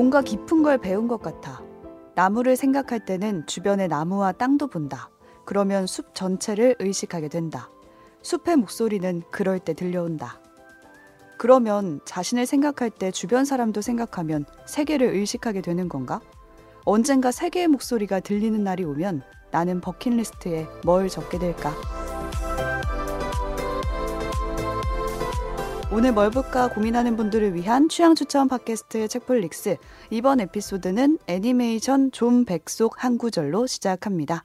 뭔가 깊은 걸 배운 것 같아. 나무를 생각할 때는 주변의 나무와 땅도 본다. 그러면 숲 전체를 의식하게 된다. 숲의 목소리는 그럴 때 들려온다. 그러면 자신을 생각할 때 주변 사람도 생각하면 세계를 의식하게 되는 건가? 언젠가 세계의 목소리가 들리는 날이 오면 나는 버킷리스트에 뭘 적게 될까? 오늘 뭘 볼까 고민하는 분들을 위한 취향 추천 팟캐스트 책플릭스. 이번 에피소드는 애니메이션 좀 백속 한 구절로 시작합니다.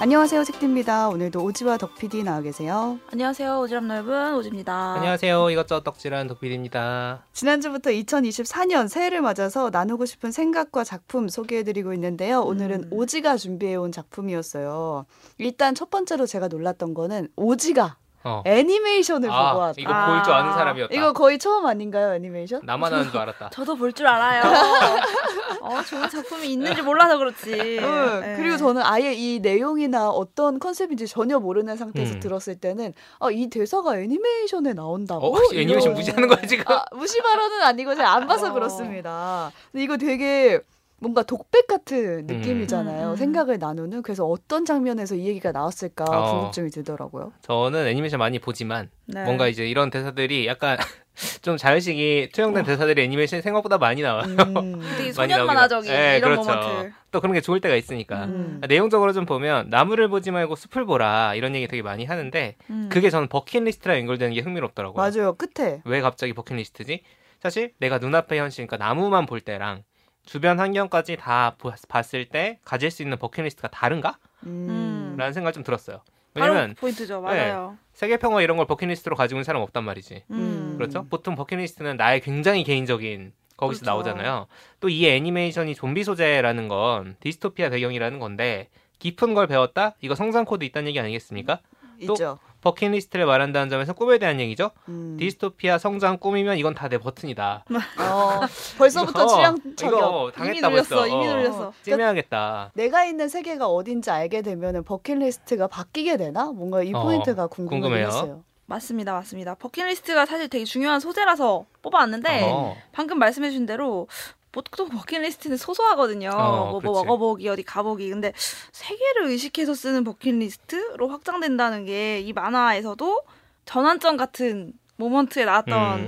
안녕하세요, 책디입니다. 오늘도 오지와 덕PD 나와 계세요. 안녕하세요. 오지랖 넓은 오지입니다. 안녕하세요. 이것저것 덕질한 덕비입니다. 지난주부터 2024년 새해를 맞아서 나누고 싶은 생각과 작품 소개해드리고 있는데요. 오늘은 음. 오지가 준비해온 작품이었어요. 일단 첫 번째로 제가 놀랐던 거는 오지가 어. 애니메이션을 보고 아, 왔다. 이거 볼줄 아는 아, 사람이었다. 이거 거의 처음 아닌가요, 애니메이션? 나만 아는 줄 알았다. 저도 볼 줄 알아요. 어, 좋은 작품이 있는지 몰라서 그렇지. 응. 네. 그리고 저는 아예 이 내용이나 어떤 컨셉인지 전혀 모르는 상태에서 음. 들었을 때는 아, 이 대사가 애니메이션에 나온다고? 어, 애니메이션 무시하는 거야, 지금? 아, 무시 발언은 아니고 제가 안 봐서 어. 그렇습니다. 근데 이거 되게 뭔가 독백 같은 느낌이잖아요. 음, 음. 생각을 나누는. 그래서 어떤 장면에서 이 얘기가 나왔을까 어. 궁금증이 들더라고요. 저는 애니메이션 많이 보지만 네. 뭔가 이제 이런 대사들이 약간 좀 자의식이 투영된 대사들이 애니메이션이 생각보다 많이 나와요. 음. 소년 만화적인 하- 네, 이런 그렇죠. moment. 또 그런 게 좋을 때가 있으니까. 음. 내용적으로 좀 보면 나무를 보지 말고 숲을 보라 이런 얘기 되게 많이 하는데 음. 그게 저는 버킷리스트랑 연결되는 게 흥미롭더라고요. 맞아요. 끝에. 왜 갑자기 버킷리스트지? 사실 내가 눈앞의 현실, 그러니까 나무만 볼 때랑 주변 환경까지 다 보- 봤을 때 가질 수 있는 버킷리스트가 다른가? 음. 라는 생각이 좀 들었어요. 왜냐면 그 포인트죠. 맞아요. 세계 평화 이런 걸 버킷리스트로 가지고 있는 사람 없단 말이지. 음. 그렇죠? 보통 버킷리스트는 나의 굉장히 개인적인 거기서 그렇죠. 나오잖아요. 또 이 애니메이션이 좀비 소재라는 건 디스토피아 배경이라는 건데 깊은 걸 배웠다? 이거 성장 코드 있다는 얘기 아니겠습니까? 또- 있죠. 버킷리스트를 말한다는 점에서 꿈에 대한 얘기죠. 음. 디스토피아 성장 꿈이면 이건 다 내 버튼이다. 어, 벌써부터 취향 이거 저격. 이미 당했다 눌렸어. 벌써. 이미 어, 눌렸어. 찜해야겠다. 내가 있는 세계가 어딘지 알게 되면 버킷리스트가 바뀌게 되나? 뭔가 이 어, 포인트가 궁금하긴 궁금해요. 맞습니다. 맞습니다. 버킷리스트가 사실 되게 중요한 소재라서 뽑아왔는데 어. 방금 말씀해주신 대로 보통 버킷리스트는 소소하거든요. 어, 뭐, 뭐. 먹어보기 어디 가보기. 근데 세계를 의식해서 쓰는 버킷리스트로 확장된다는 게 이 만화에서도 전환점 같은 모먼트에 나왔던 음.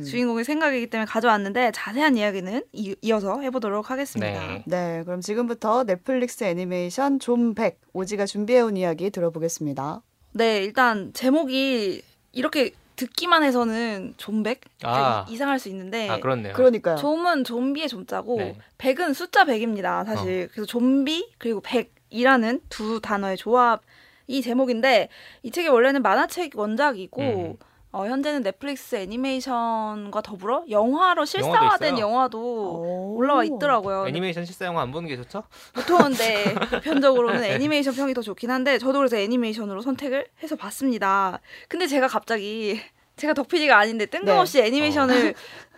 음. 주인공의 생각이기 때문에 가져왔는데 자세한 이야기는 이, 이어서 해보도록 하겠습니다. 네. 네, 그럼 지금부터 넷플릭스 애니메이션 좀 100, 오지가 준비해온 이야기 들어보겠습니다. 네, 일단 제목이 이렇게 듣기만 해서는 좀백 아. 이상할 수 있는데 아 그렇네요. 그러니까요. 좀은 좀비의 좀자고 네. 백은 숫자 백입니다. 사실 그래서 좀비 그리고 백이라는 두 단어의 조합 이 제목인데 이 책이 원래는 만화책 원작이고 음. 어, 현재는 넷플릭스 애니메이션과 더불어 영화로 실사화된? 영화도 오. 올라와 있더라고요. 애니메이션 실사 영화 안 보는 게 좋죠? 보통은 네, 보편적으로는 애니메이션 평이 더 좋긴 한데 저도 그래서 애니메이션으로 선택을 해서 봤습니다. 근데 제가 갑자기 제가 덕PD가 아닌데 뜬금없이 네. 애니메이션을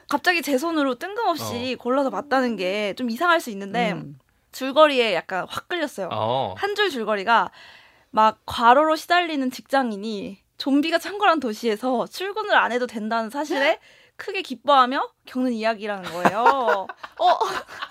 갑자기 제 손으로 뜬금없이 골라서 봤다는 게 좀 이상할 수 있는데 음. 줄거리에 약간 확 끌렸어요. 어. 한줄 줄거리가 막 과로로 시달리는 직장인이 좀비가 창궐한 도시에서 출근을 안 해도 된다는 사실에 크게 기뻐하며 겪는 이야기라는 거예요. 어,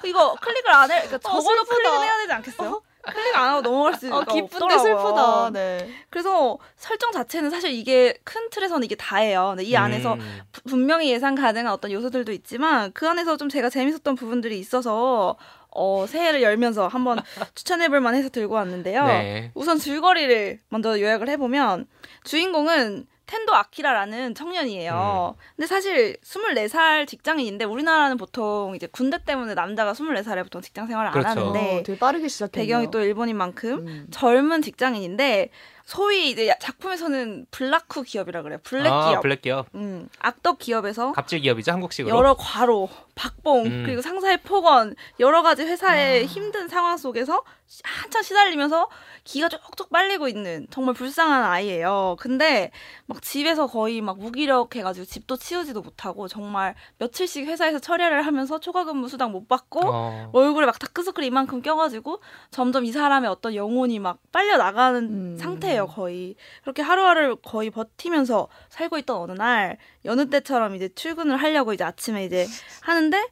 이거 클릭을 안 해, 그러니까 어, 적어도 슬프다. 클릭을 해야 되지 않겠어요? 클릭 안 하고 넘어갈 수가 어, 기쁜데 없더라고요. 슬프다. 네. 그래서 설정 자체는 사실 이게 큰 틀에서는 이게 다예요. 근데 이 안에서 음. 부- 분명히 예상 가능한 어떤 요소들도 있지만 그 안에서 좀 제가 재밌었던 부분들이 있어서 어, 새해를 열면서 한번 추천해볼 만해서 들고 왔는데요. 네. 우선 줄거리를 먼저 요약을 해보면 주인공은 텐도 아키라라는 청년이에요. 음. 근데 사실 24살 직장인인데 우리나라는 보통 이제 군대 때문에 남자가 24살에 보통 직장 생활을 그렇죠. 안 하는데 어, 되게 빠르게 시작했네요. 배경이 또 일본인 만큼 음. 젊은 직장인인데 소위 이제 작품에서는 ブラック 기업이라 그래요. 블랙 아, 기업. 블랙 기업. 음, 악덕 기업에서 갑질 기업이죠 한국식으로. 여러 과로, 박봉, 음. 그리고 상사의 폭언, 여러 가지 회사의 아. 힘든 상황 속에서 시- 한참 시달리면서 기가 쪽쪽 빨리고 있는 정말 불쌍한 아이예요. 근데 막 집에서 거의 막 무기력해가지고 집도 치우지도 못하고 정말 며칠씩 회사에서 처리를 하면서 초과근무 수당 못 받고 어. 얼굴에 막 다크서클 이만큼 껴가지고 점점 이 사람의 어떤 영혼이 막 빨려 나가는 음. 상태예요 거의 그렇게 하루하루 거의 버티면서 살고 있던 어느 날 여느 때처럼 이제 출근을 하려고 이제 아침에 이제 하는데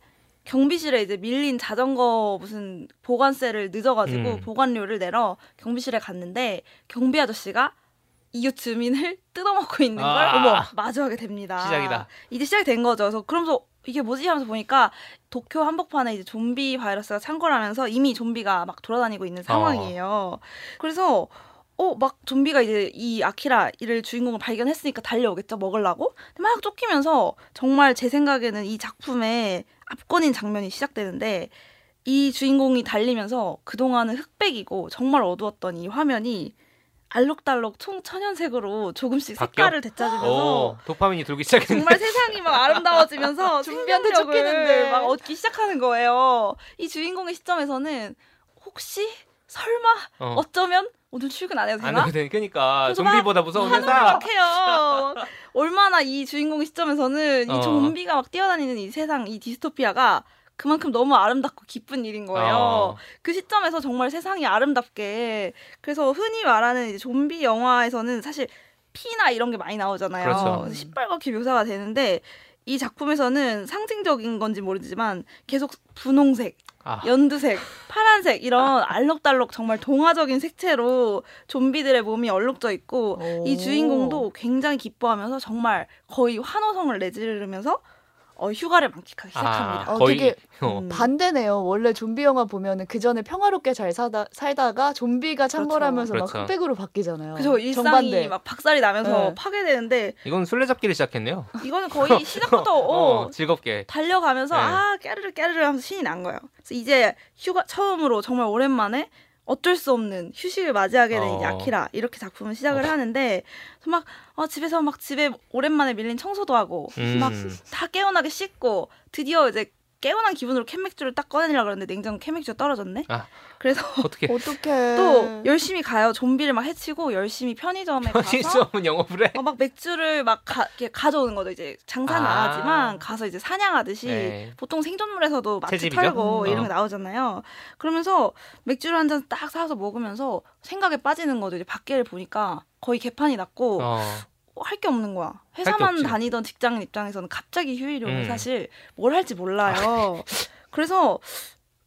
경비실에 이제 밀린 자전거 무슨 보관세를 늦어가지고 음. 보관료를 내러 경비실에 갔는데 경비 아저씨가 이웃 주민을 뜯어먹고 있는 걸 아. 어머 마주하게 됩니다. 시작이다. 이제 시작이 된 거죠. 그래서 그러면서 이게 뭐지 하면서 보니까 도쿄 한복판에 이제 좀비 바이러스가 창궐하면서 이미 좀비가 막 돌아다니고 있는 상황이에요. 그래서 어 막 좀비가 이제 이 아키라 이를 주인공을 발견했으니까 달려오겠죠 먹으려고 막 쫓기면서 정말 제 생각에는 이 작품의 압권인 장면이 시작되는데 이 주인공이 달리면서 그동안은 흑백이고 정말 어두웠던 이 화면이 알록달록 총 천연색으로 조금씩 바뀌어? 색깔을 되찾으면서 오, 도파민이 돌기 시작했네. 정말 세상이 막 아름다워지면서 좀비한테 생명력을 쫓기는데. 막 얻기 시작하는 거예요. 이 주인공의 시점에서는 혹시 설마 어. 어. 쩌면 오늘 출근 안 해도 안 되나? 해도 돼. 그러니까 좀비보다 무서운 회사. 막 해요. 얼마나 이 주인공의 시점에서는 어. 이 좀비가 막 뛰어다니는 이 세상, 이 디스토피아가 그만큼 너무 아름답고 기쁜 일인 거예요. 어. 그 시점에서 정말 세상이 아름답게 그래서 흔히 말하는 이제 좀비 영화에서는 사실 피나 이런 게 많이 나오잖아요. 그렇죠. 시뻘겋게 묘사가 되는데 이 작품에서는 상징적인 건지 모르지만 계속 분홍색, 아, 연두색, 파란색 이런 알록달록 정말 동화적인 색채로 좀비들의 몸이 얼룩져 있고 이 오. 주인공도 굉장히 기뻐하면서 정말 거의 환호성을 내지르면서 어, 휴가를 만끽하기 시작합니다. 어, 거의 되게 어. 음. 반대네요. 원래 좀비 영화 보면은 그 전에 평화롭게 잘 사다, 살다가 좀비가 창궐하면서 막 그렇죠. 흑백으로 바뀌잖아요. 그래서 일상이 정반대. 막 박살이 나면서 네. 파괴되는데 이건 술래잡기를 시작했네요. 이거는 거의 시작부터 어, 어, 즐겁게. 달려가면서 네. 아 깨르르 깨르르 하면서 신이 난 거예요. 그래서 이제 휴가 처음으로 정말 오랜만에 어쩔 수 없는 휴식을 맞이하게 된 어. 아키라 이렇게 작품을 시작을 어. 하는데 막 어, 집에서 막 집에 오랜만에 밀린 청소도 하고 음. 막다 깨어나게 씻고 드디어 이제 깨어난 기분으로 캔맥주를 딱 꺼내려고 그러는데 냉장고 캔맥주가 떨어졌네. 아. 그래서 어떻게. 또 열심히 가요. 좀비를 막 해치고 열심히 편의점에 가서 편의점은 영업을 해? 어, 막 맥주를 막 가, 이렇게 가져오는 거죠. 이제 장사는 아. 안 하지만 가서 이제 사냥하듯이 네. 보통 생존물에서도 마트 채집이죠? 털고 음. 이런 어. 게 나오잖아요. 그러면서 맥주를 한 잔 딱 사서 먹으면서 생각에 빠지는 거죠. 이제 밖에를 보니까 거의 개판이 났고 어. 할 게 없는 거야. 게 회사만. 다니던 직장인 입장에서는 갑자기 휴일이 오면 음. 사실 뭘 할지 몰라요. 그래서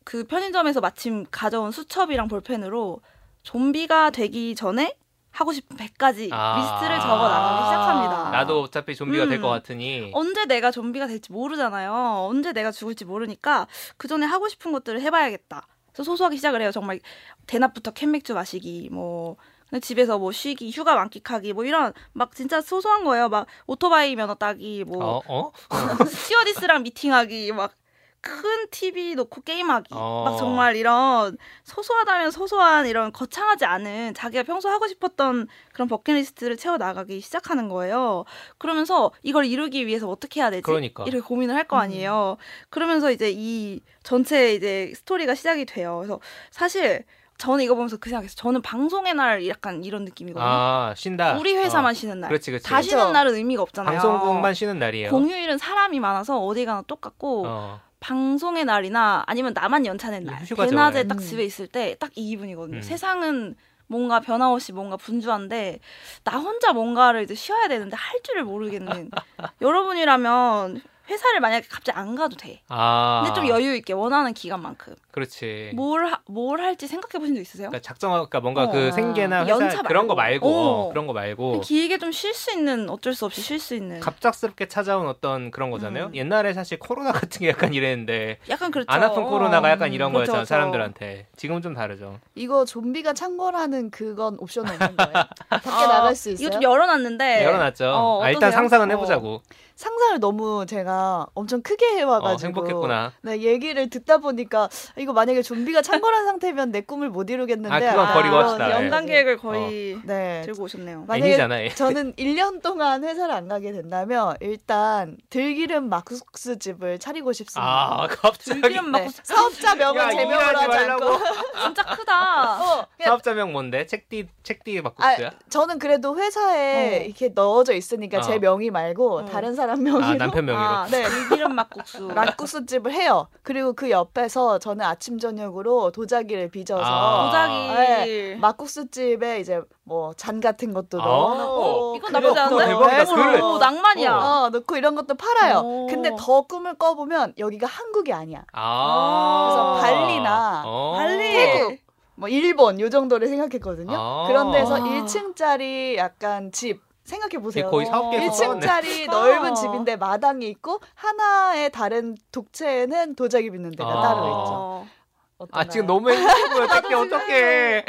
그 편의점에서 마침 가져온 수첩이랑 볼펜으로 좀비가 되기 전에 하고 싶은 100가지 아. 리스트를 적어 나가기 시작합니다. 나도 어차피 좀비가 될 음. 것 같으니. 언제 내가 좀비가 될지 모르잖아요. 언제 내가 죽을지 모르니까 그 전에 하고 싶은 것들을 해봐야겠다. 그래서 소소하게 시작을 해요. 정말 대낮부터 캔맥주 마시기, 뭐 집에서 뭐 쉬기, 휴가 만끽하기, 뭐 이런 막 진짜 소소한 거예요. 막 오토바이 면허 따기, 뭐 어, 어? 스튜어디스랑 미팅하기, 막 큰 TV 놓고 게임하기, 어. 막 정말 이런 소소하다면 소소한 이런 거창하지 않은 자기가 평소 하고 싶었던 그런 버킷리스트를 채워 나가기 시작하는 거예요. 그러면서 이걸 이루기 위해서 어떻게 해야 되지? 그러니까. 이렇게 고민을 할 거 아니에요. 그러면서 이제 이 전체 이제 스토리가 시작이 돼요. 그래서 사실 저는 이거 보면서 그 생각했어요. 저는 방송의 날 약간 이런 느낌이거든요. 아, 쉰다. 우리 회사만 어. 쉬는 날. 그렇지, 그렇지. 다 쉬는 그렇죠. 날은 의미가 없잖아요. 방송국만 쉬는 날이에요. 공휴일은 사람이 많아서 어디 가나 똑같고 어. 방송의 날이나 아니면 나만 연차 낸 날 휴가죠. 대낮에 음. 딱 집에 있을 때 딱 이 기분이거든요. 음. 세상은 뭔가 변함없이 뭔가 분주한데 나 혼자 뭔가를 이제 쉬어야 되는데 할 줄을 모르겠는 여러분이라면 회사를 만약에 갑자기 안 가도 돼. 아. 근데 좀 여유 있게 원하는 기간만큼 그렇지. 뭘 하- 뭘 할지 생각해 보신 적 있으세요? 그러니까 작정, 그러니까 뭔가 어. 그 생계나 회사 연차 그런 거 말고 말고. 어, 어. 그런 거 말고 길게 좀 쉴 수 있는 어쩔 수 없이 쉴 수 있는 갑작스럽게 찾아온 어떤 그런 거잖아요. 음. 옛날에 사실 코로나 같은 게 약간 이랬는데 약간 그렇죠. 안 아픈 코로나가 약간 음, 이런 그렇죠, 거였잖아 그렇죠. 사람들한테. 지금은 좀 다르죠. 이거 좀비가 창궐하는 그건 옵션 없는 거예요. 밖에 어, 나갈 수 있어요? 이거 좀 열어놨는데 열어놨죠. 어, 아, 일단? 상상은 어. 해보자고. 상상을 너무 제가 엄청 크게 어, 해와가지고 행복했구나. 네, 얘기를 듣다 보니까 이거 만약에 좀비가 창궐한 상태면 내 꿈을 못 이루겠는데 아, 그건 버리고 아, 합시다. 연간. 계획을 거의 네. 들고 오셨네요. 만약에 애니잖아. 애. 저는 1년 동안 회사를 안 가게 된다면 일단 들기름 막국수 집을 차리고 싶습니다. 아 갑자기 들기름 네, 막국수 사업자 명은 야, 제명으로 하지 않고 말라고. 진짜 크다. 어, 사업자명 뭔데? 책띠 책띠 아, 막국수야? 저는 그래도 회사에 어. 이렇게 넣어져 있으니까 어. 제 명의 말고 어. 다른 사람 명의로 아 남편 명의로. 아, 네. 들기름 막국수. 막국수 집을 해요. 그리고 그 옆에서 저는 아침 저녁으로 도자기를 빚어서 아. 도자기. 네, 막국수 집에 이제 뭐 잔 같은 것도 아. 넣어놓고 이건 나쁘지 않은데? 그릇. 오, 낭만이야. 어, 넣고 이런 것도 팔아요. 오. 근데 더 꿈을 꿔보면 여기가 한국이 아니야. 아. 그래서 발리나 어. 발리. 태국, 뭐 일본 요 정도를 생각했거든요. 아. 그런 데서 아. 1층짜리 약간 집 생각해 보세요. 거의 사업계에서 써봤네. 1층짜리 아. 넓은 집인데 마당이 있고 하나의 다른 독채에는 도자기 빚는 데가 아. 따로 있죠. 어. 아 지금 너무 행복해 이렇게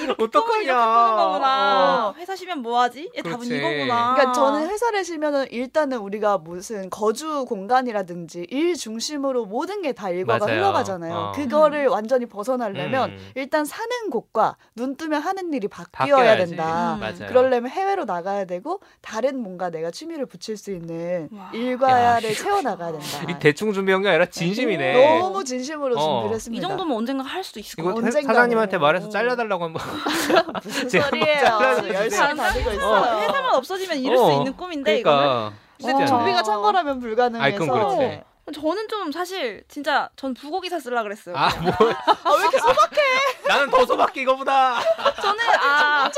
꾸는 어떡하냐. 거구나. 어. 회사 쉬면 뭐하지? 얘 답은. 이거구나. 그러니까 저는 회사를 쉬면은 일단은 우리가 무슨 거주 공간이라든지 일 중심으로 모든 게 다 일과가 맞아요. 흘러가잖아요. 어. 그거를 완전히 벗어나려면 음. 일단 사는 곳과 눈 뜨면 하는 일이 바뀌어야 바뀌어야지. 된다. 음. 그러려면 해외로 나가야 되고 다른 뭔가 내가 취미를 붙일 수 있는 와. 일과를 야, 채워 나가야 된다. 이 대충 준비한 게 아니라 진심이네. 너무 진심으로 어. 준비를 이 했습니다. 정도 면 언젠가 할 수도 있을 것 이거 같아. 사- 언젠가는. 사장님한테 말해서 잘려달라고 한번. 무슨 제가 소리예요? 잘라주세요. 열심히 다니고 있어요. 회사만 없어지면 이룰 어, 수 있는 꿈인데 이거는. 그러니까. 근데 쉽지 않네. 좀비가 창궐하면 불가능해서 아이, 그건 그렇지. 네. 저는 좀 사실 진짜 전 부고기사 쓰려 그랬어요. 아, 뭐, 아, 왜 이렇게 소박해? 나는 더 소박해 이거보다. 저는 아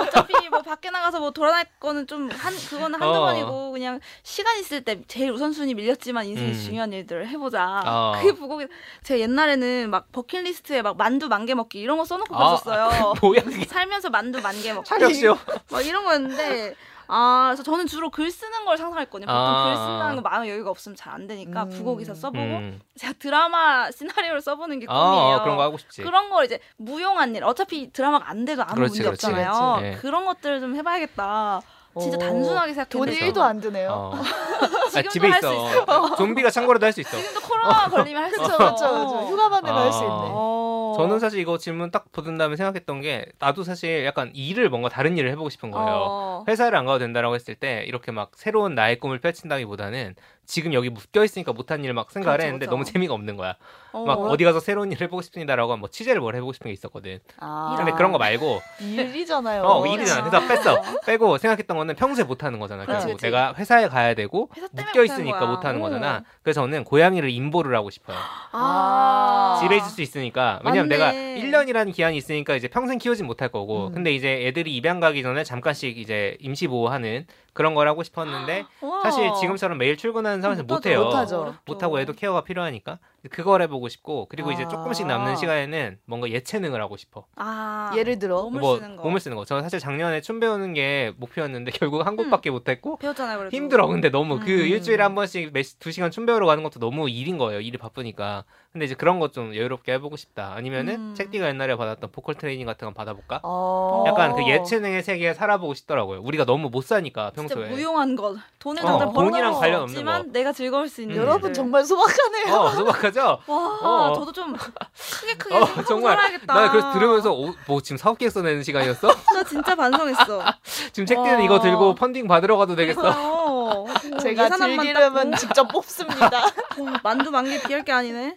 어차피 뭐 밖에 나가서 뭐 돌아다닐 거는 좀 한 그거는 한두 어. 번이고 그냥 시간 있을 때 제일 우선순위 밀렸지만 인생에 음. 중요한 일들을 해보자. 어. 그게 부고기. 제가 옛날에는 막 버킷리스트에 막 만두 만 개 먹기 이런 거 써놓고 아, 갔었어요. 뭐야 그게. 살면서 만두 만 개 먹기 차력쇼. 막 이런 거였는데 아 그래서 저는 주로 글 쓰는 걸 상상했거든요. 보통 아. 글 쓴다는 거 마음의 여유가 없으면 잘 안 되니까 음. 부고기사 써보고 음. 제가 드라마 시나리오를 써보는 게 꿈이에요. 어, 그런 거 하고 싶지. 그런 걸 이제 무용한 일 어차피 드라마가 안 돼도 아무 그렇지, 문제 그렇지. 없잖아요. 그렇지. 네. 그런 것들을 좀 해봐야겠다. 진짜 오. 단순하게 돈이 생각했는데 1도 안 드네요. 어. 아, 지금도 집에 할수 있어. 좀비가 참고로도 할 수 있어. 지금도 코로나 걸리면 할수 그렇죠, 있어. 그렇죠, 그렇죠. 휴가만 내면 할수 있네. 어. 저는 사실 이거 질문 딱 보던 다음에 생각했던 게 나도 사실 약간 일을 뭔가 다른 일을 해보고 싶은 거예요. 어. 회사를 안 가도 된다라고 했을 때 이렇게 막 새로운 나의 꿈을 펼친다기보다는 지금 여기 묶여 있으니까 못한 일을 막 생각을 그렇죠, 했는데 그렇죠. 너무 재미가 없는 거야. 어. 막 어디 가서 새로운 일을 해보고 싶습니다라고 하면 뭐 취재를 뭘 해보고 싶은 게 있었거든. 아. 근데 그런 거 말고 일이잖아요. 어 일이잖아. 그래서 뺐어. 빼고 생각했던 거는 평소에 못하는 거잖아. 그렇지, 결국 그렇지. 내가 회사에 가야 되고 회사 묶여 있으니까. 못하는 오. 거잖아. 그래서 저는 고양이를 임보를 하고 싶어요. 아. 집에 있을 수 있으니까. 왜냐면 내가 맞네. 1년이라는 기한이 있으니까 이제 평생 키우진 못할 거고. 음. 근데 이제 애들이 입양 가기 전에 잠깐씩 이제 임시 보호하는 그런 걸 하고 싶었는데 와. 사실 지금처럼 매일 출근하는 상황에서 못 해요. 못하죠. 어렵죠. 못 하고 애도 케어가 필요하니까 그걸 해보고 싶고 그리고 이제 아. 조금씩 남는 시간에는 뭔가 예체능을 하고 싶어. 아. 예를 들어 몸을 뭐 쓰는 거. 몸을 쓰는 거. 저는 사실 작년에 춤 배우는 게 목표였는데 결국 한 음. 곳밖에 못했고 배웠잖아요, 그래도. 힘들어. 근데 너무 그 음. 일주일에 한 번씩 몇두 시간 춤 배우러 가는 것도 너무 일인 거예요. 일이 바쁘니까. 근데 이제 그런 것 좀 여유롭게 해보고 싶다. 아니면은 음. 책디가 옛날에 받았던 보컬 트레이닝 같은 거 받아볼까? 어. 약간 그 예체능의 세계에 살아보고 싶더라고요. 우리가 너무 못 사니까 평소에. 무용한 것. 돈을 어, 당장 벌어 돈이랑 관련 없는 없지만 거. 내가 즐거울 수 있는 음. 여러분. 정말 소박하네요. 어, 소박하 죠? 와, 어. 저도 좀 크게 크게 어, 정말. 살아야겠다. 나 그래서 들으면서 어, 뭐 지금 사업 계획서 내는 시간이었어? 나 진짜 반성했어. 지금 와. 이거 들고 펀딩 받으러 가도 되겠어? 어. 제가 들기름은. 직접 뽑습니다. 와, 만두 만개 비할 게 아니네.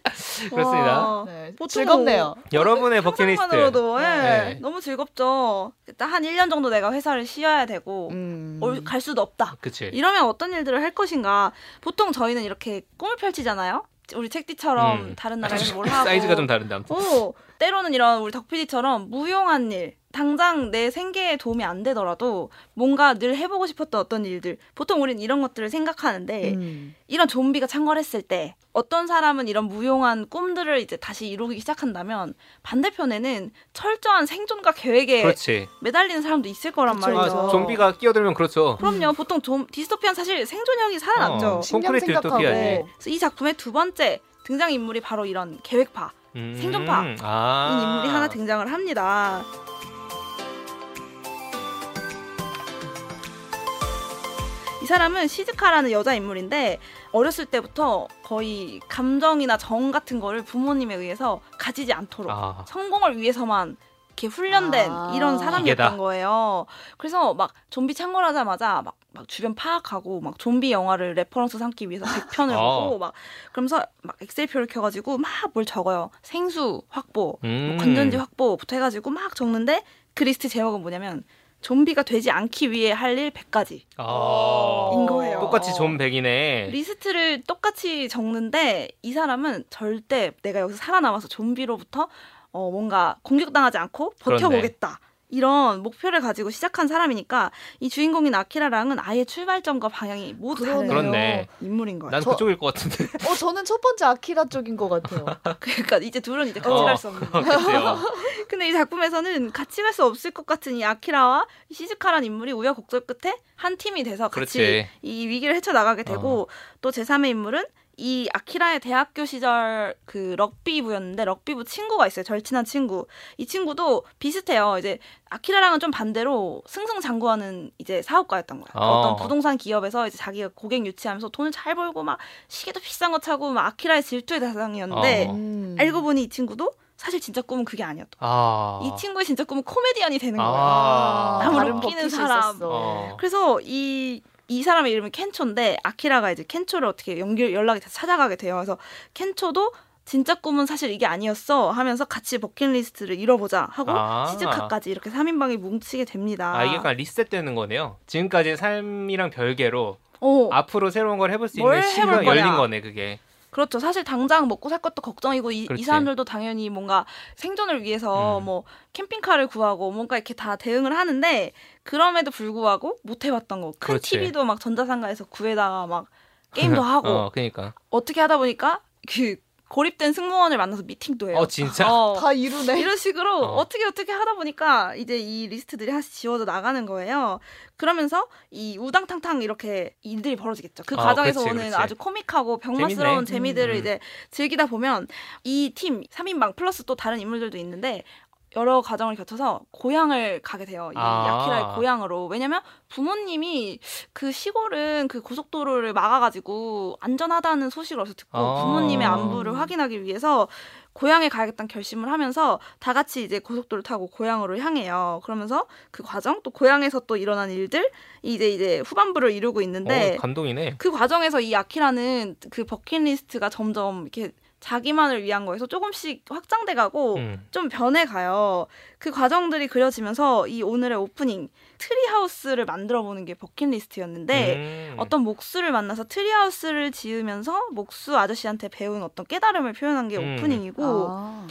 그렇습니다. 와. 네, 보통 즐겁네요. 여러분의 버킷리스트. 상상만으로도 예, 네. 너무 즐겁죠. 일단 한 1년 정도 내가 회사를 쉬어야 되고 음. 올- 갈 수도 없다. 그치. 이러면 어떤 일들을 할 것인가? 보통 저희는 이렇게 꿈을 펼치잖아요. 우리 책디처럼 음. 다른 나라에서 뭘 하고 사이즈가 좀 다른데 아무튼. 오, 때로는 이런 우리 덕PD처럼 무용한 일, 당장 내 생계에 도움이 안 되더라도 뭔가 늘 해보고 싶었던 어떤 일들. 보통 우린 이런 것들을 생각하는데 음. 이런 좀비가 창궐했을 때 어떤 사람은 이런 무용한 꿈들을 이제 다시 이루기 시작한다면 반대편에는 철저한 생존과 계획에 그렇지. 매달리는 사람도 있을 거란 그쵸, 말이죠. 아, 좀비가 끼어들면 그렇죠. 그럼요. 보통 좀 디스토피아는 사실 생존형이 살아남죠. 어, 신경 콘크리트. 그래서 이 작품의 두 번째 등장 인물이 바로 이런 계획파. 음. 생존파. 아. 인 인물이 하나 등장을 합니다. 이 사람은 시즈카라는 여자 인물인데 어렸을 때부터 거의 감정이나 정 같은 거를 부모님에 의해서 가지지 않도록 아. 성공을 위해서만 이렇게 훈련된 아. 이런 사람이었던 기계다. 거예요. 그래서 막 좀비 창궐하자마자 막, 막 주변 파악하고 막 좀비 영화를 reference 삼기 위해서 100편을 어. 보고 막 그러면서 막 엑셀표를 켜가지고 막 뭘 적어요. 생수 확보, 음. 뭐 건전지 확보부터 해가지고 막 적는데 그 리스트 제목은 뭐냐면 좀비가 되지 않기 위해 할 일 100가지. 아. 인 거예요. 똑같이 좀 백이네. 리스트를 똑같이 적는데 이 사람은 절대 내가 여기서 살아남아서 좀비로부터 어, 뭔가 공격당하지 않고 버텨보겠다. 이런 목표를 가지고 시작한 사람이니까 이 주인공인 아키라랑은 아예 출발점과 방향이 모두 다른. 그렇네. 인물인 거예요. 난 저- 그쪽일 것 같은데. 어 저는 첫 번째 아키라 쪽인 것 같아요. 그러니까 이제 둘은 이제 같이 어. 갈수 없는. 근데 이 작품에서는 같이 갈 수 없을 것 같은 이 아키라와 이 시즈카란 인물이 우여곡절 끝에 한 팀이 돼서 같이 그렇지. 이 위기를 헤쳐 나가게 되고 어. 또 제3의 인물은 이 아키라의 대학교 시절 그 럭비부였는데 럭비부 친구가 있어요. 절친한 친구. 이 친구도 비슷해요. 이제 아키라랑은 좀 반대로 승승장구하는 이제 사업가였던 거야. 어. 어떤 부동산 기업에서 이제 자기가 고객 유치하면서 돈을 잘 벌고 막 시계도 비싼 거 차고 막 아키라의 질투의 대상이었는데 어. 음. 알고 보니 이 친구도 사실 진짜 꿈은 그게 아니었던. 아. 이 친구의 진짜 꿈은 코미디언이 되는 거야. 아. 나무를 다른 웃기는 사람. 어. 그래서 이, 이 사람의 이름은 켄초인데 아키라가 이제 켄초를 어떻게 연결 연락이 돼서 찾아가게 돼요. 그래서 켄초도 진짜 꿈은 사실 이게 아니었어 하면서 같이 버킷리스트를 이뤄보자 하고 아. 시즈카까지 이렇게 3인방이 뭉치게 됩니다. 아 이게 약간 리셋되는 거네요. 지금까지 삶이랑 별개로 어, 앞으로 새로운 걸 해볼 수뭘 있는 시간 해볼 열린. 거네 그게. 그렇죠. 사실 당장 먹고 살 것도 걱정이고 이, 이. 사람들도 당연히 뭔가 생존을 위해서 음. 뭐 캠핑카를 구하고 뭔가 이렇게 다 대응을 하는데 그럼에도 불구하고 못 해봤던 거. 큰 그렇지. TV도 막 전자상가에서 구해다가 막 게임도 하고 어 그러니까. 어떻게 하다 보니까 그 고립된 승무원을 만나서 미팅도 해요. 어 진짜. 어, 다 이루네. 이런 식으로 어. 어. 떻게 어떻게 하다 보니까 이제 이 리스트들이 하나씩 지워져 나가는 거예요. 그러면서 이 우당탕탕 이렇게 일들이 벌어지겠죠. 그 아, 과정에서 그치, 오는 그치. 아주 코믹하고 병맛스러운 재밌네. 재미들을 음. 이제 즐기다 보면 이 팀 3인방 플러스 또 다른 인물들도 있는데 여러 과정을 거쳐서 고향을 가게 돼요. 이 아. 야키라의 고향으로. 왜냐면 부모님이 그 시골은 그 고속도로를 막아가지고 안전하다는 소식을 어디서 듣고 아. 부모님의 안부를 확인하기 위해서 고향에 가야겠다는 결심을 하면서 다 같이 이제 고속도로를 타고 고향으로 향해요. 그러면서 그 과정 또 고향에서 또 일어난 일들 이제 이제 후반부를 이루고 있는데 어, 감동이네. 그 과정에서 이 아키라는 그 버킷리스트가 점점 이렇게 자기만을 위한 거에서 조금씩 확장돼 가고 음. 좀 변해 가요. 그 과정들이 그려지면서 이 오늘의 오프닝 tree house를 만들어 보는 게 버킷리스트였는데 음. 어떤 목수를 만나서 tree house를 지으면서 목수 아저씨한테 배운 어떤 깨달음을 표현한 게 음. 오프닝이고 아.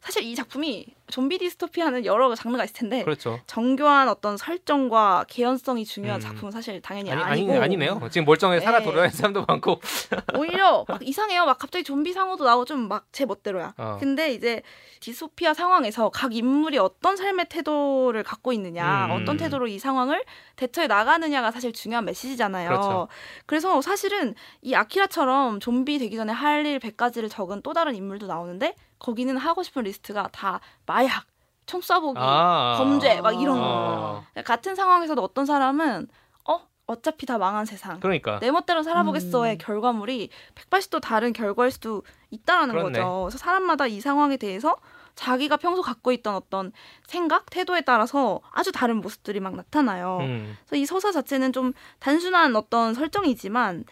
사실 이 작품이 좀비 디스토피아는 여러 장르가 있을 텐데 그렇죠. 정교한 어떤 설정과 개연성이 중요한 음. 작품은 사실 당연히 아니 아니고 아니 아니 네요. 지금 멀쩡하게 살아 네. 돌아다니는 사람도 많고. 오히려 막 이상해요. 막 갑자기 좀비 상어도 나오고 좀 막 제 멋대로야. 어. 근데 이제 디스토피아 상황에서 각 인물이 어떤 삶의 태도를 갖고 있느냐, 음. 어떤 태도로 이 상황을 대처해 나가느냐가 사실 중요한 메시지잖아요. 그렇죠. 그래서 사실은 이 아키라처럼 좀비 되기 전에 할 일 100가지를 적은 또 다른 인물도 나오는데 거기는 하고 싶은 리스트가 다 마약, 총 쏴보기, 아. 범죄 막 이런 아. 거예요. 같은 상황에서도 어떤 사람은 어 어차피 다 망한 세상. 그러니까. 내 멋대로 살아보겠어의 음. 결과물이 180도 다른 결과일 수도 있다라는 그렇네. 거죠. 그래서 사람마다 이 상황에 대해서 자기가 평소 갖고 있던 어떤 생각, 태도에 따라서 아주 다른 모습들이 막 나타나요. 음. 그래서 이 서사 자체는 좀 단순한 어떤 설정이지만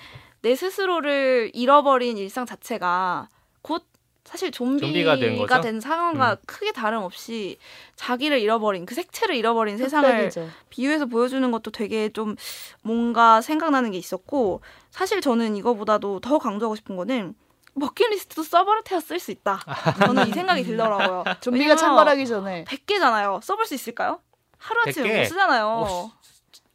내 스스로를 잃어버린 일상 자체가 곧 사실 좀비가, 좀비가 된 거죠? 된 상황과 음. 크게 다름없이 자기를 잃어버린 그 색채를 잃어버린 세상을. 비유해서 보여주는 것도 되게 좀 뭔가 생각나는 게 있었고 사실 저는 이거보다도 더 강조하고 싶은 거는 버킷리스트도 서버르테어 쓸수 있다. 저는 이 생각이 들더라고요. 좀비가 창궐하기 전에 100개잖아요. 써볼 수 있을까요? 하루아침에 100개? 못 쓰잖아요. 어,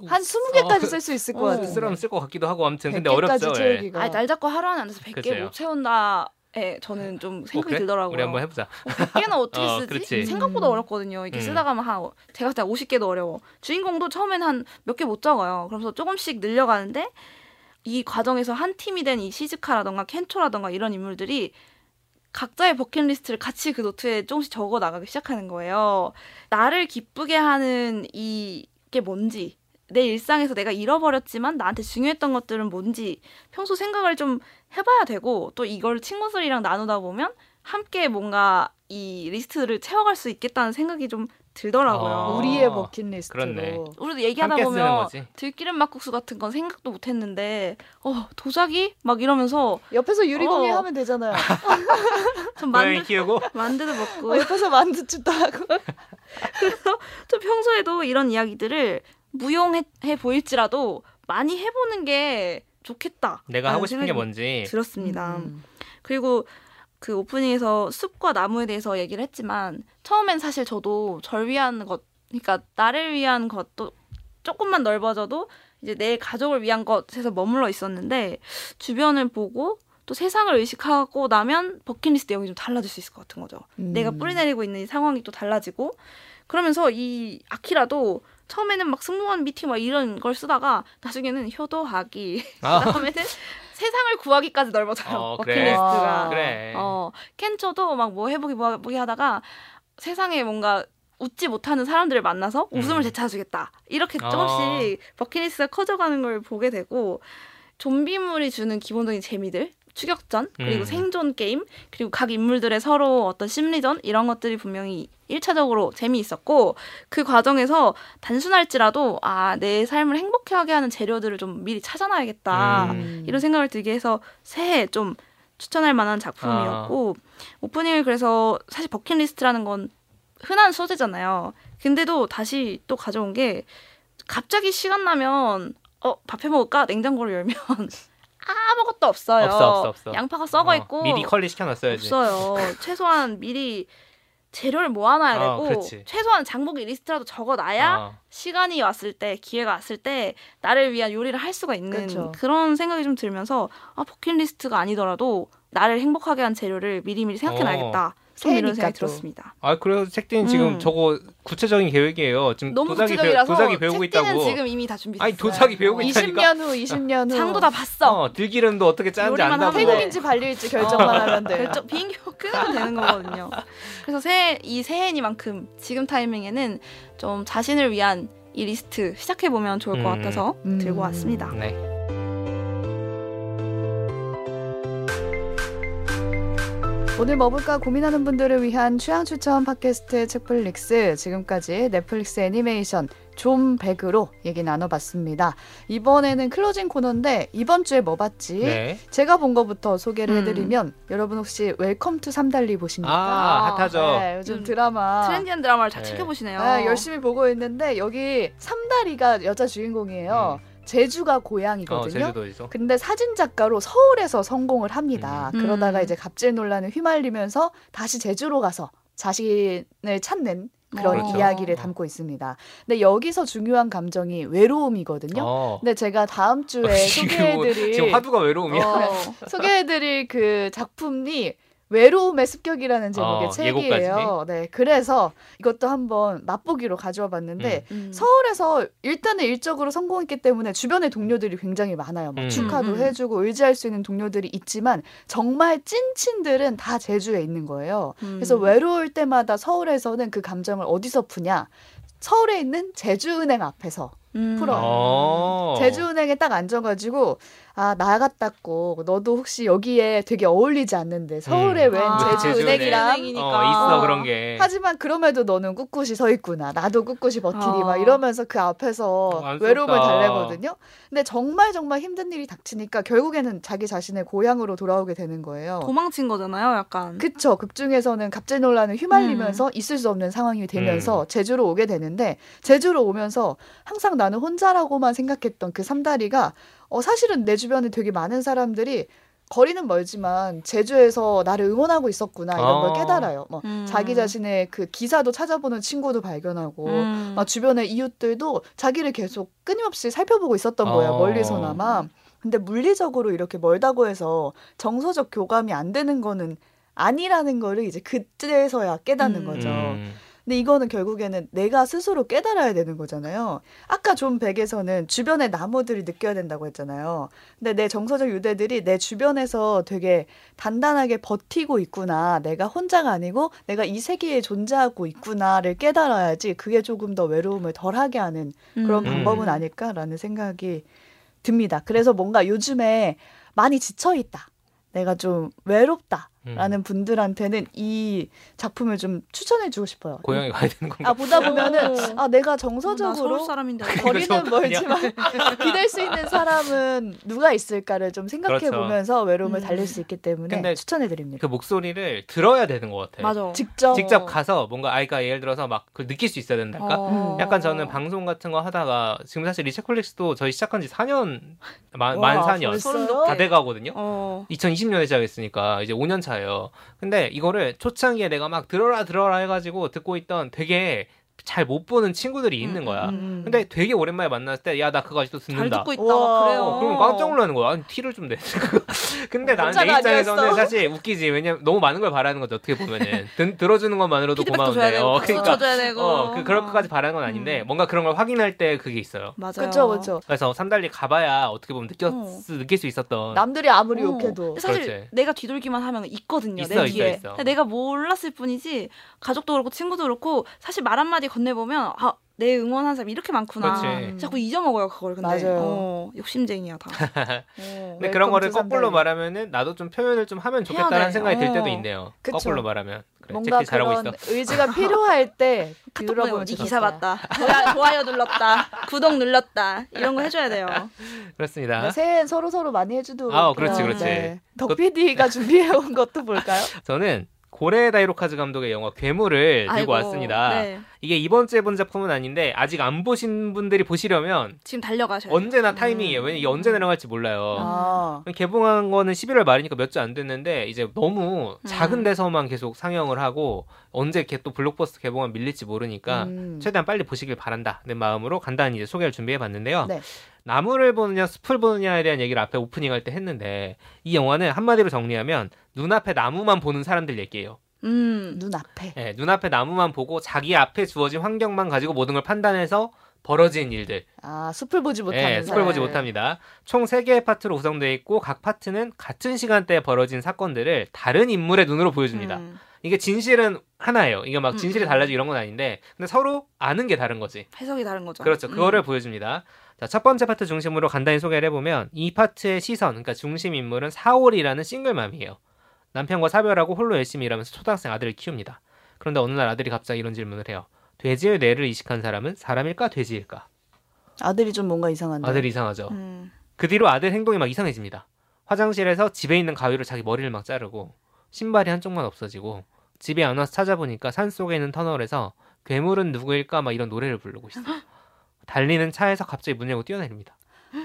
한 20개까지 쓸 수 있을 것 어. 같아요. 쓰려면 쓸 것 같기도 하고 아무튼 근데 100개까지 어렵죠. 예. 채우기가. 아니, 날 잡고 하루 안에 앉아서 100개 글쎄요. 못 채운다 에 저는 좀 생각이 어, 그래? 들더라고요. 우리 한번 해보자. 100개는 어떻게 어, 쓰지? 그렇지. 생각보다 음. 어렵거든요. 이게 음. 쓰다가 한 제가 봤을 때 50개도 어려워. 주인공도 처음엔 한 몇 개 못 적어요. 그러면서 조금씩 늘려가는데 이 과정에서 한 팀이 된 이 시즈카라던가 켄초라던가 이런 인물들이 각자의 버킷리스트를 같이 그 노트에 조금씩 적어 나가기 시작하는 거예요. 나를 기쁘게 하는 이게 뭔지 내 일상에서 내가 잃어버렸지만 나한테 중요했던 것들은 뭔지 평소 생각을 좀 해봐야 되고 또 이걸 친구들이랑 나누다 보면 함께 뭔가 이 리스트를 채워갈 수 있겠다는 생각이 좀 들더라고요. 어. 우리의 버킷리스트로. 그렇네. 우리도 얘기하다 보면. 들기름 막국수 같은 건 생각도 못 했는데 어 도자기 막 이러면서 옆에서 유리공예 어. 하면 되잖아요. 좀 만두 키우고 만두도 먹고 어, 옆에서 만두집도 하고. 좀 평소에도 이런 이야기들을 무용해 해 보일지라도 많이 해보는 게 좋겠다. 내가 하고 싶은 게 뭔지. 들었습니다. 음. 그리고 그 오프닝에서 숲과 나무에 대해서 얘기를 했지만 처음엔 사실 저도 절 위한 것, 그러니까 나를 위한 것도 조금만 넓어져도 이제 내 가족을 위한 것에서 머물러 있었는데 주변을 보고 또 세상을 의식하고 나면 버킷리스트 내용이 좀 달라질 수 있을 것 같은 거죠. 음. 내가 뿌리내리고 있는 이 상황이 또 달라지고 그러면서 이 아키라도 처음에는 막 승무원 미팅 막 이런 걸 쓰다가 나중에는 효도하기 아, 그다음에는 세상을 구하기까지 넓어져요 어. 버킷리스트가. 와. 그래. 어 켄초도 막 뭐 해보기 뭐 해보기 하다가 세상에 뭔가 웃지 못하는 사람들을 만나서 웃음을 음. 되찾아주겠다 이렇게 어. 조금씩 버킷리스트가 커져가는 걸 보게 되고 좀비물이 주는 기본적인 재미들 추격전 그리고 음. 생존 게임 그리고 각 인물들의 서로 어떤 심리전 이런 것들이 분명히 일차적으로 재미있었고 그 과정에서 단순할지라도 아 내 삶을 행복하게 하는 재료들을 좀 미리 찾아놔야겠다 음. 이런 생각을 들게 해서 새해 좀 추천할 만한 작품이었고 오프닝을 그래서 사실 버킷리스트라는 건 흔한 소재잖아요. 근데도 다시 또 가져온 게 갑자기 시간 나면 어 밥 해 먹을까 냉장고를 열면 아무것도 없어요. 없어, 없어, 없어. 양파가 썩어 어, 있고 미리 컬리 시켜놨어야지. 없어요. 최소한 미리 재료를 모아놔야 어, 되고 그렇지. 최소한 장보기 리스트라도 적어놔야 어. 시간이 왔을 때 기회가 왔을 때 나를 위한 요리를 할 수가 있는 그쵸. 그런 생각이 좀 들면서 아 버킷리스트가 아니더라도 나를 행복하게 한 재료를 미리미리 생각해놔야겠다. 좀 이런 또. 들었습니다. 아 그래서 책디는 지금 음. 저거 구체적인 계획이에요. 지금 너무 도자기, 배우, 구체적이라서 도자기 배우고 있다고. 지금 이미 다 준비했어요. 아니, 도자기 배우고 있- 있다니까? 20년 후, 20년 후. 장도 다 봤어. 어, 들기름도 어떻게 짜는지 안다고. 돼. 태국인지 발리일지 결정만 하면 돼요. 결정 비행기 끄면 되는 거거든요. 그래서 새해 이 새해니만큼 지금 타이밍에는 좀 자신을 위한 이 리스트 시작해 보면 좋을 것 음. 같아서 음. 들고 왔습니다. 네. 오늘 뭐 볼까 고민하는 분들을 위한 취향 추천 팟캐스트 책플릭스 지금까지 넷플릭스 애니메이션 좀 백으로 얘기 나눠봤습니다. 이번에는 closing 코너인데 이번 주에 뭐 봤지? 네. 제가 본 거부터 소개를 음. 해드리면 여러분 혹시 웰컴 투 삼달리 보십니까? 아, 핫하죠. 네, 요즘 음, 드라마 trendy한 드라마를 잘 네. 챙겨보시네요. 아, 열심히 보고 있는데 여기 삼다리가 여자 주인공이에요. 제주가 어, 고향이거든요. 제주도에서. 근데 사진 작가로 서울에서 성공을 합니다. 음. 그러다가 음. 이제 갑질 논란에 휘말리면서 다시 제주로 가서 자신을 찾는 그런 어. 이야기를 담고 있습니다. 근데 여기서 중요한 감정이 외로움이거든요. 어. 근데 제가 다음 주에 지금, 소개해드릴 지금 화두가 외로움이야. 어, 소개해드릴 그 작품이 외로움의 습격이라는 제목의 어, 책이에요. 네, 그래서 이것도 한번 맛보기로 가져와 봤는데 음. 서울에서 일단은 일적으로 성공했기 때문에 주변에 동료들이 굉장히 많아요. 막 음. 축하도 음, 음. 해주고 의지할 수 있는 동료들이 있지만 정말 찐친들은 다 제주에 있는 거예요. 음. 그래서 외로울 때마다 서울에서는 그 감정을 어디서 푸냐? 서울에 있는 제주은행 앞에서 음. 풀어요. 어. 제주은행에 딱 앉아가지고 아나 같았고 너도 혹시 여기에 되게 어울리지 않는데 서울에 음. 웬 아, 제주은행이랑 제주은행이니까. 어, 있어 어. 그런 게. 하지만 그럼에도 너는 꿋꿋이 서 있구나. 나도 꿋꿋이 버티리 어. 막 이러면서 그 앞에서 안쓰럽다. 외로움을 달래거든요. 근데 정말 정말 힘든 일이 닥치니까 결국에는 자기 자신의 고향으로 돌아오게 되는 거예요. 도망친 거잖아요, 약간. 그쵸. 극 중에서는 갑질 논란을 휘말리면서 있을 수 없는 상황이 되면서 제주로 오게 되는데 제주로 오면서 항상 나는 혼자라고만 생각했던 그 삼다리가 어, 사실은 내 주변에 되게 많은 사람들이 거리는 멀지만 제주에서 나를 응원하고 있었구나 이런 걸 어. 깨달아요. 뭐 음. 자기 자신의 그 기사도 찾아보는 친구도 발견하고 음. 막 주변의 이웃들도 자기를 계속 끊임없이 살펴보고 있었던 거예요. 어. 멀리서나마. 근데 물리적으로 이렇게 멀다고 해서 정서적 교감이 안 되는 거는 아니라는 거를 이제 그때서야 깨닫는 음. 거죠. 음. 근데 이거는 결국에는 내가 스스로 깨달아야 되는 거잖아요. 아까 좀 백에서는 주변의 나무들이 느껴야 된다고 했잖아요. 근데 내 정서적 유대들이 내 주변에서 되게 단단하게 버티고 있구나. 내가 혼자가 아니고 내가 이 세계에 존재하고 있구나를 깨달아야지 그게 조금 더 외로움을 덜하게 하는 그런 음. 방법은 아닐까라는 생각이 듭니다. 그래서 뭔가 요즘에 많이 지쳐 있다. 내가 좀 외롭다. 음. 라는 분들한테는 이 작품을 좀 추천해 주고 싶어요. 고향에 가야 되는 건가? 아 보다 보면은 어. 아 내가 나 정서적으로 서울 사람인데. 거리는. 멀지만 기댈 수 있는 사람은 누가 있을까를 좀 생각해 그렇죠. 보면서 외로움을 음. 달랠 수 있기 때문에 근데 추천해 드립니다. 그 목소리를 들어야 되는 것 같아요. 맞아. 직접 직접 가서 뭔가 아이가 예를 들어서 막 그걸 느낄 수 있어야 된달까? 어. 약간 저는 방송 같은 거 하다가 지금 사실 리체콜릭스도 저희 시작한 지 4년 만, 와, 만 4년 벌써요? 다 돼가거든요. 어. 2020년에 시작했으니까 이제 5년 차 예요. 근데 이거를 초창기에 내가 막 들어라 들어라 해가지고 듣고 있던 되게 잘 못 보는 친구들이 있는 음, 거야. 음. 근데 되게 오랜만에 만났을 때 야 나 그거 아직도 잘 듣는다. 듣고 있다. 우와. 그래요. 어, 그러면 깜짝 놀라는 거야. 아니, 티를 좀 내. 근데 나는 내 입장에서는 아니었어? 사실 웃기지. 왜냐면 너무 많은 걸 바라는 거죠. 어떻게 보면은. 든, 들어주는 것만으로도 고마운데. 어, 그러니까. 어, 그, 그럴 것까지 바라는 건 아닌데, 음. 뭔가 그런 걸 확인할 때 그게 있어요. 맞아요. 그렇죠, 그렇죠. 그래서 삼달리 가봐야 어떻게 보면 느꼈, 어. 느낄 수 있었던. 남들이 아무리 어. 욕해도 사실 그렇지. 내가 뒤돌기만 하면 있거든요. 있어, 내 있어, 뒤에. 있어. 근데 내가 몰랐을 뿐이지 가족도 그렇고 친구도 그렇고 사실 말 한마디 건네보면 아, 내 응원하는 사람이 이렇게 많구나. 그렇지. 자꾸 잊어먹어요 그걸 근데. 맞아요. 어, 욕심쟁이야 다. 어. 근데 그런 거를 거꾸로 삼달리. 말하면 나도 좀 표현을 좀 하면 좋겠다는 돼. 생각이 들 때도 어. 있네요. 그쵸. 거꾸로 말하면. 그래, 뭔가 그런 있어. 의지가 필요할 때 들어보면 이 기사 좋겠다. 봤다. 좋아, 좋아 요 눌렀다. 구독 눌렀다. 이런 거 해줘야 돼요. 그렇습니다. 네, 새해엔 서로 서로 많이 해주도록. 아, 그렇지. 그렇지. 네. 덕 그- PD가 준비해온 것도 볼까요? 저는 고레 다이로카즈 감독의 영화 괴물을 들고 아이고, 왔습니다. 네. 이게 이번 주에 본 작품은 아닌데 아직 안 보신 분들이 보시려면 지금 달려가셔야 돼요. 언제나 타이밍이에요. 왜냐면 이게 언제 내려갈지 몰라요. 아, 개봉한 거는 11월 말이니까 몇 주 안 됐는데 이제 너무 작은 음. 데서만 계속 상영을 하고 언제 또 블록버스터 개봉하면 밀릴지 모르니까 음. 최대한 빨리 보시길 바란다. 는 마음으로 간단히 이제 소개를 준비해 봤는데요. 네. 나무를 보느냐 숲을 보느냐에 대한 얘기를 앞에 오프닝 할 때 했는데 이 영화는 한마디로 정리하면 눈앞에 나무만 보는 사람들 얘기예요. 음. 눈 앞에. 예, 눈앞에 나무만 보고 자기 앞에 주어진 환경만 가지고 모든 걸 판단해서 벌어진 일들. 아, 숲을 보지 예, 숲을 사람. 보지 못합니다. 총 3개의 파트로 구성되어 있고 각 파트는 같은 시간대에 벌어진 사건들을 다른 인물의 눈으로 보여줍니다. 음. 이게 진실은 하나예요. 이게 막 진실이 음. 달라지고 이런 건 아닌데 근데 서로 아는 게 다른 거지. 해석이 다른 거죠. 그렇죠. 음. 그거를 보여줍니다. 자, 첫 번째 파트 중심으로 간단히 소개를 해보면 이 파트의 시선, 그러니까 중심 인물은 사월이라는 싱글맘이에요. 남편과 사별하고 홀로 열심히 일하면서 초등학생 아들을 키웁니다. 그런데 어느 날 아들이 갑자기 이런 질문을 해요. 돼지의 뇌를 이식한 사람은 사람일까 돼지일까? 아들이 좀 뭔가 이상한데. 아들이 이상하죠. 음. 그 뒤로 아들 행동이 막 이상해집니다. 화장실에서 집에 있는 가위로 자기 머리를 막 자르고 신발이 한쪽만 없어지고 집에 안 와서 찾아보니까 산 속에 있는 터널에서 괴물은 누구일까 막 이런 노래를 부르고 있어요. 달리는 차에서 갑자기 문 열고 뛰어내립니다.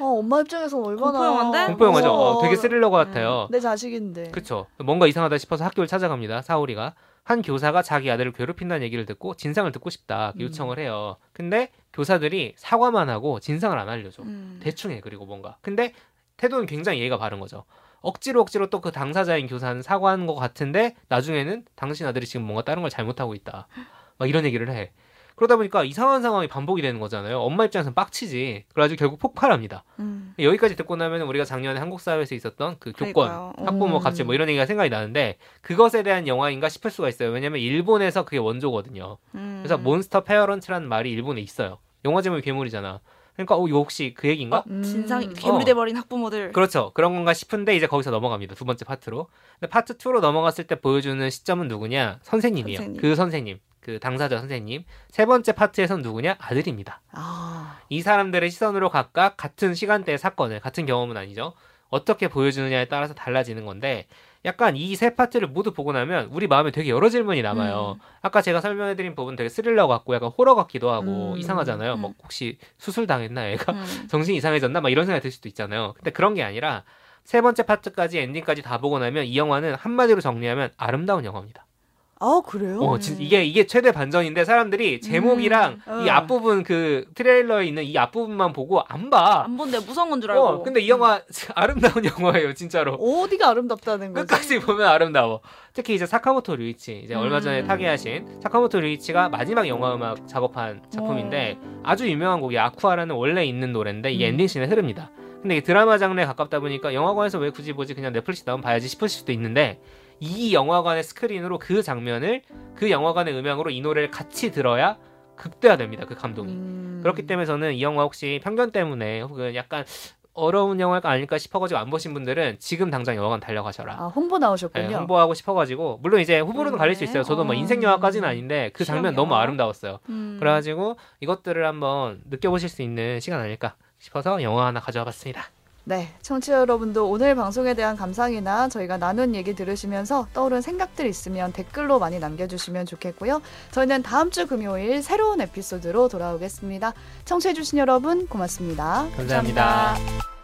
어, 엄마 입장에서 얼마나 공포 영화인데? 공포 영화죠. 어. 되게 스릴러 같아요. 내 자식인데. 그쵸. 뭔가 이상하다 싶어서 학교를 찾아갑니다. 사오리가. 한 교사가 자기 아들을 괴롭힌다는 얘기를 듣고 진상을 듣고 싶다 음. 요청을 해요. 근데 교사들이 사과만 하고 진상을 안 알려줘. 음. 대충 해 그리고 뭔가. 근데 태도는 굉장히 예의가 바른 거죠. 억지로 억지로 또 그 당사자인 교사는 사과하는 것 같은데 나중에는 당신 아들이 지금 뭔가 다른 걸 잘못하고 있다. 막 이런 얘기를 해. 그러다 보니까 이상한 상황이 반복이 되는 거잖아요. 엄마 입장에서는 빡치지. 그래가지고 결국 폭발합니다. 음. 여기까지 듣고 나면 우리가 작년에 한국 사회에서 있었던 그 교권, 그러니까요. 학부모 음. 갑질 뭐 이런 얘기가 생각이 나는데 그것에 대한 영화인가 싶을 수가 있어요. 왜냐면 일본에서 그게 원조거든요. 음. 그래서 monster parent라는 말이 일본에 있어요. 영화 제목이 괴물이잖아. 그러니까 어 이거 혹시 그 얘기인가? 음. 진상이 괴물이 어. 돼버린 학부모들. 그렇죠. 그런 건가 싶은데 이제 거기서 넘어갑니다. 두 번째 파트로. 근데 파트 2로 넘어갔을 때 보여주는 시점은 누구냐? 선생님이에요. 선생님. 그 선생님. 그 당사자 선생님. 세 번째 파트에선 누구냐? 아들입니다. 아, 이 사람들의 시선으로 각각 같은 시간대의 사건을 같은 경험은 아니죠. 어떻게 보여주느냐에 따라서 달라지는 건데 약간 이 세 파트를 모두 보고 나면 우리 마음에 되게 여러 질문이 남아요. 음. 아까 제가 설명해드린 부분 되게 스릴러 같고 약간 호러 같기도 하고 음. 이상하잖아요. 음. 뭐 혹시 수술 당했나 애가 음. 정신이 이상해졌나 막 이런 생각이 들 수도 있잖아요. 근데 그런 게 아니라 세 번째 파트까지 엔딩까지 다 보고 나면 이 영화는 한마디로 정리하면 아름다운 영화입니다. 아 그래요? 어, 진 이게 이게 최대 반전인데 사람들이 제목이랑 음, 이 어. 앞부분 그 트레일러에 있는 이 앞부분만 보고 안 봐. 안 본데 무서운 건 줄 알고. 어, 근데 이 영화 아름다운 영화예요, 진짜로. 어디가 아름답다는 거지? 끝까지 보면 아름다워. 특히 이제 사카모토 류이치 이제 얼마 전에 음. 타계하신 사카모토 류이치가 마지막 영화 음악 작업한 작품인데 아주 유명한 곡이 아쿠아라는 원래 있는 노래인데 이게 음. 엔딩 scene에 흐릅니다. 근데 이게 드라마 장르에 가깝다 보니까 영화관에서 왜 굳이 보지 그냥 넷플릭스 나오면 봐야지 싶으실 수도 있는데 이 영화관의 스크린으로 그 장면을 그 영화관의 음향으로 이 노래를 같이 들어야 극대화됩니다. 그 감동이. 음. 그렇기 때문에 저는 이 영화 혹시 편견 때문에 혹은 약간 어려운 영화가 아닐까 싶어가지고 안 보신 분들은 지금 당장 영화관 달려가셔라. 아 홍보 나오셨군요. 네, 홍보하고 싶어가지고 물론 이제 후보로는 네. 갈릴 수 있어요. 저도 뭐 어. 인생 영화까지는 아닌데 그 장면 너무. 아름다웠어요. 음. 그래가지고 이것들을 한번 느껴보실 수 있는 시간 아닐까 싶어서 영화 하나 가져와봤습니다. 네, 청취자 여러분도 오늘 방송에 대한 감상이나 저희가 나눈 얘기 들으시면서 떠오른 생각들 있으면 댓글로 많이 남겨주시면 좋겠고요. 저희는 다음 주 금요일 새로운 에피소드로 돌아오겠습니다. 청취해주신 여러분 고맙습니다. 감사합니다. 감사합니다.